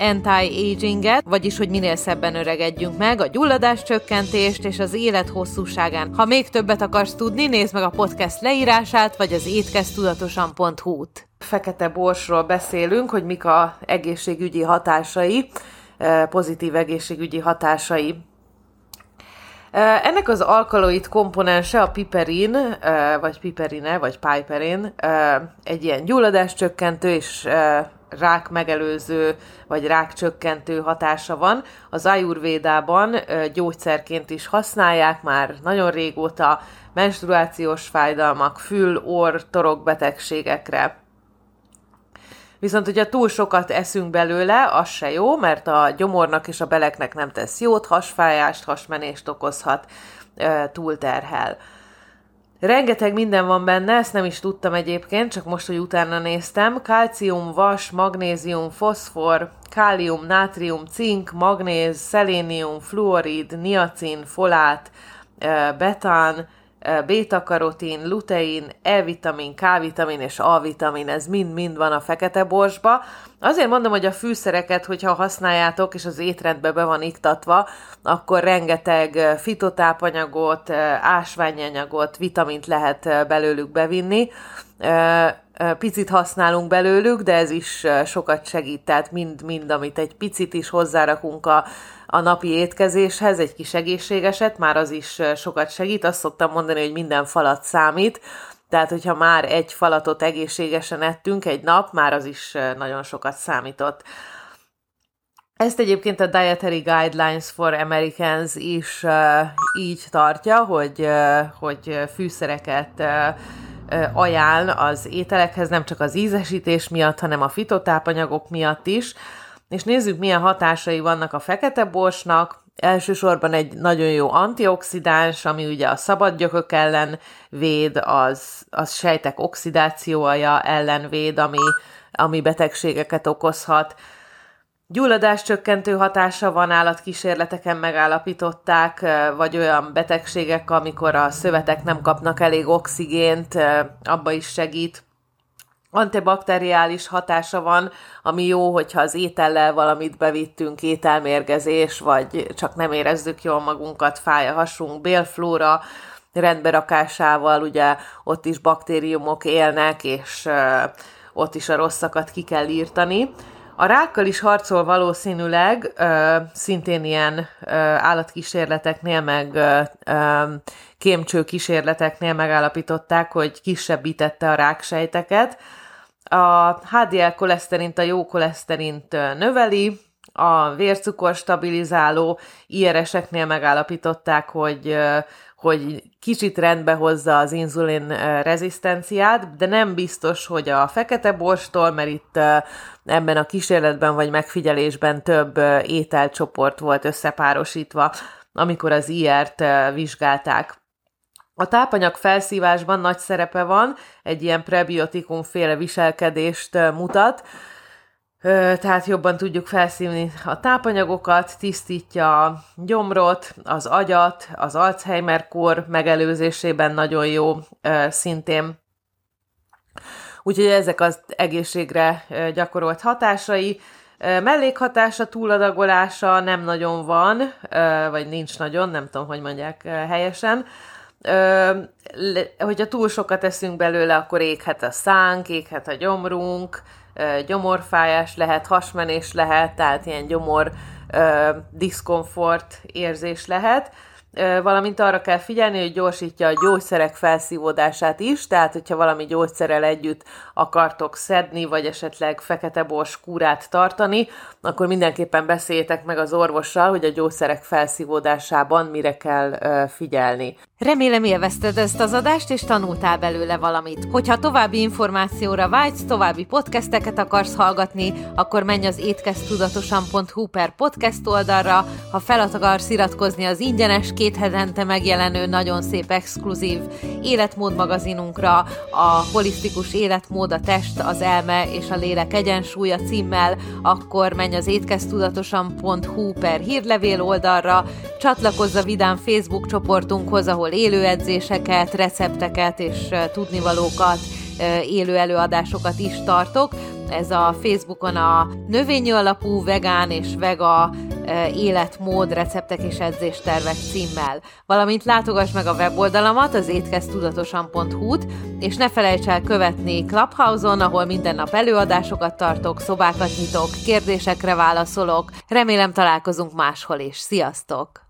anti-aginget, vagyis hogy minél szebben öregedjünk meg, a gyulladás csökkentést és az élet hosszúságán. Ha még többet akarsz tudni, nézd meg a podcast leírását, vagy az étkeztudatosan.hu-t. Fekete borsról beszélünk, hogy mik a egészségügyi hatásai, eh, pozitív egészségügyi hatásai eh, ennek az alkaloid komponense, a piperin, eh, vagy piperine, vagy piperin, egy ilyen gyulladáscsökkentő és rák megelőző vagy rák csökkentő hatása van. Az ajurvédában gyógyszerként is használják már nagyon régóta menstruációs fájdalmak, fül, orr, torok betegségekre. Viszont, hogyha túl sokat eszünk belőle, az se jó, mert a gyomornak és a beleknek nem tesz jót, hasfájást, hasmenést okozhat, túlterhel. Rengeteg minden van benne, ezt nem is tudtam egyébként, csak most, hogy utána néztem. Kalcium, vas, magnézium, foszfor, kálium, nátrium, cink, magnéz, szelénium, fluorid, niacin, folát, betán, beta-karotin, lutein, E-vitamin, K-vitamin és A-vitamin, ez mind-mind van a fekete borsba. Azért mondom, hogy a fűszereket, hogyha használjátok, és az étrendbe be van iktatva, akkor rengeteg fitotápanyagot, ásványanyagot, vitamint lehet belőlük bevinni. Picit használunk belőlük, de ez is sokat segít, tehát mind-mind, amit egy picit is hozzárakunk a a napi étkezéshez, egy kis egészségeset, már az is sokat segít. Azt szoktam mondani, hogy minden falat számít, tehát hogyha már egy falatot egészségesen ettünk egy nap, már az is nagyon sokat számított. Ezt egyébként a Dietary Guidelines for Americans is uh, így tartja, hogy, uh, hogy fűszereket uh, ajánl az ételekhez, nem csak az ízesítés miatt, hanem a fitotápanyagok miatt is. És nézzük, milyen hatásai vannak a fekete borsnak. Elsősorban egy nagyon jó antioxidáns, ami ugye a szabad gyökök ellen véd, az, az sejtek oxidációja ellen véd, ami, ami betegségeket okozhat. Gyulladás csökkentő hatása van állatkísérleteken megállapították, vagy olyan betegségek, amikor a szövetek nem kapnak elég oxigént, abba is segít antibakteriális hatása van, ami jó, hogyha az étellel valamit bevittünk, ételmérgezés, vagy csak nem érezzük jól magunkat, fáj a hasunk, bélflóra rendberakásával, ugye ott is baktériumok élnek, és ott is a rosszakat ki kell írtani. A rákkal is harcol valószínűleg, ö, szintén ilyen ö, állatkísérleteknél, meg ö, kémcső kísérleteknél megállapították, hogy kisebbítette a ráksejteket, a HDL koleszterint, a jó koleszterint növeli, a vércukor stabilizáló IRS-eknél megállapították, hogy, hogy kicsit rendbe hozza az inzulin rezisztenciát, de nem biztos, hogy a fekete borstól, mert itt ebben a kísérletben vagy megfigyelésben több ételcsoport volt összepárosítva, amikor az IR-t vizsgálták. A tápanyag felszívásban nagy szerepe van, egy ilyen prebiotikum féle viselkedést mutat, tehát jobban tudjuk felszívni a tápanyagokat, tisztítja a gyomrot, az agyat, az Alzheimer-kor megelőzésében nagyon jó szintén. Úgyhogy ezek az egészségre gyakorolt hatásai. Mellékhatása, túladagolása nem nagyon van, vagy nincs nagyon, nem tudom, hogy mondják helyesen hogyha túl sokat eszünk belőle, akkor éghet a szánk, éghet a gyomrunk, gyomorfájás lehet, hasmenés lehet, tehát ilyen gyomor diszkomfort érzés lehet valamint arra kell figyelni, hogy gyorsítja a gyógyszerek felszívódását is, tehát hogyha valami gyógyszerrel együtt akartok szedni, vagy esetleg fekete bors kúrát tartani, akkor mindenképpen beszéljétek meg az orvossal, hogy a gyógyszerek felszívódásában mire kell figyelni. Remélem élvezted ezt az adást, és tanultál belőle valamit. Hogyha további információra vágysz, további podcasteket akarsz hallgatni, akkor menj az étkeztudatosan.hu per podcast oldalra, ha fel akarsz iratkozni az ingyenes két hetente megjelenő nagyon szép exkluzív életmód magazinunkra, a holisztikus életmód, a test, az elme és a lélek egyensúlya címmel, akkor menj az étkeztudatosan.hu per hírlevél oldalra, csatlakozz a Vidám Facebook csoportunkhoz, ahol élő edzéseket, recepteket és tudnivalókat, élő előadásokat is tartok. Ez a Facebookon a növényi alapú vegán és vega életmód, receptek és edzéstervek címmel. Valamint látogass meg a weboldalamat, az étkeztudatosan.hu-t, és ne felejts el követni Clubhouse-on, ahol minden nap előadásokat tartok, szobákat nyitok, kérdésekre válaszolok. Remélem találkozunk máshol is. Sziasztok!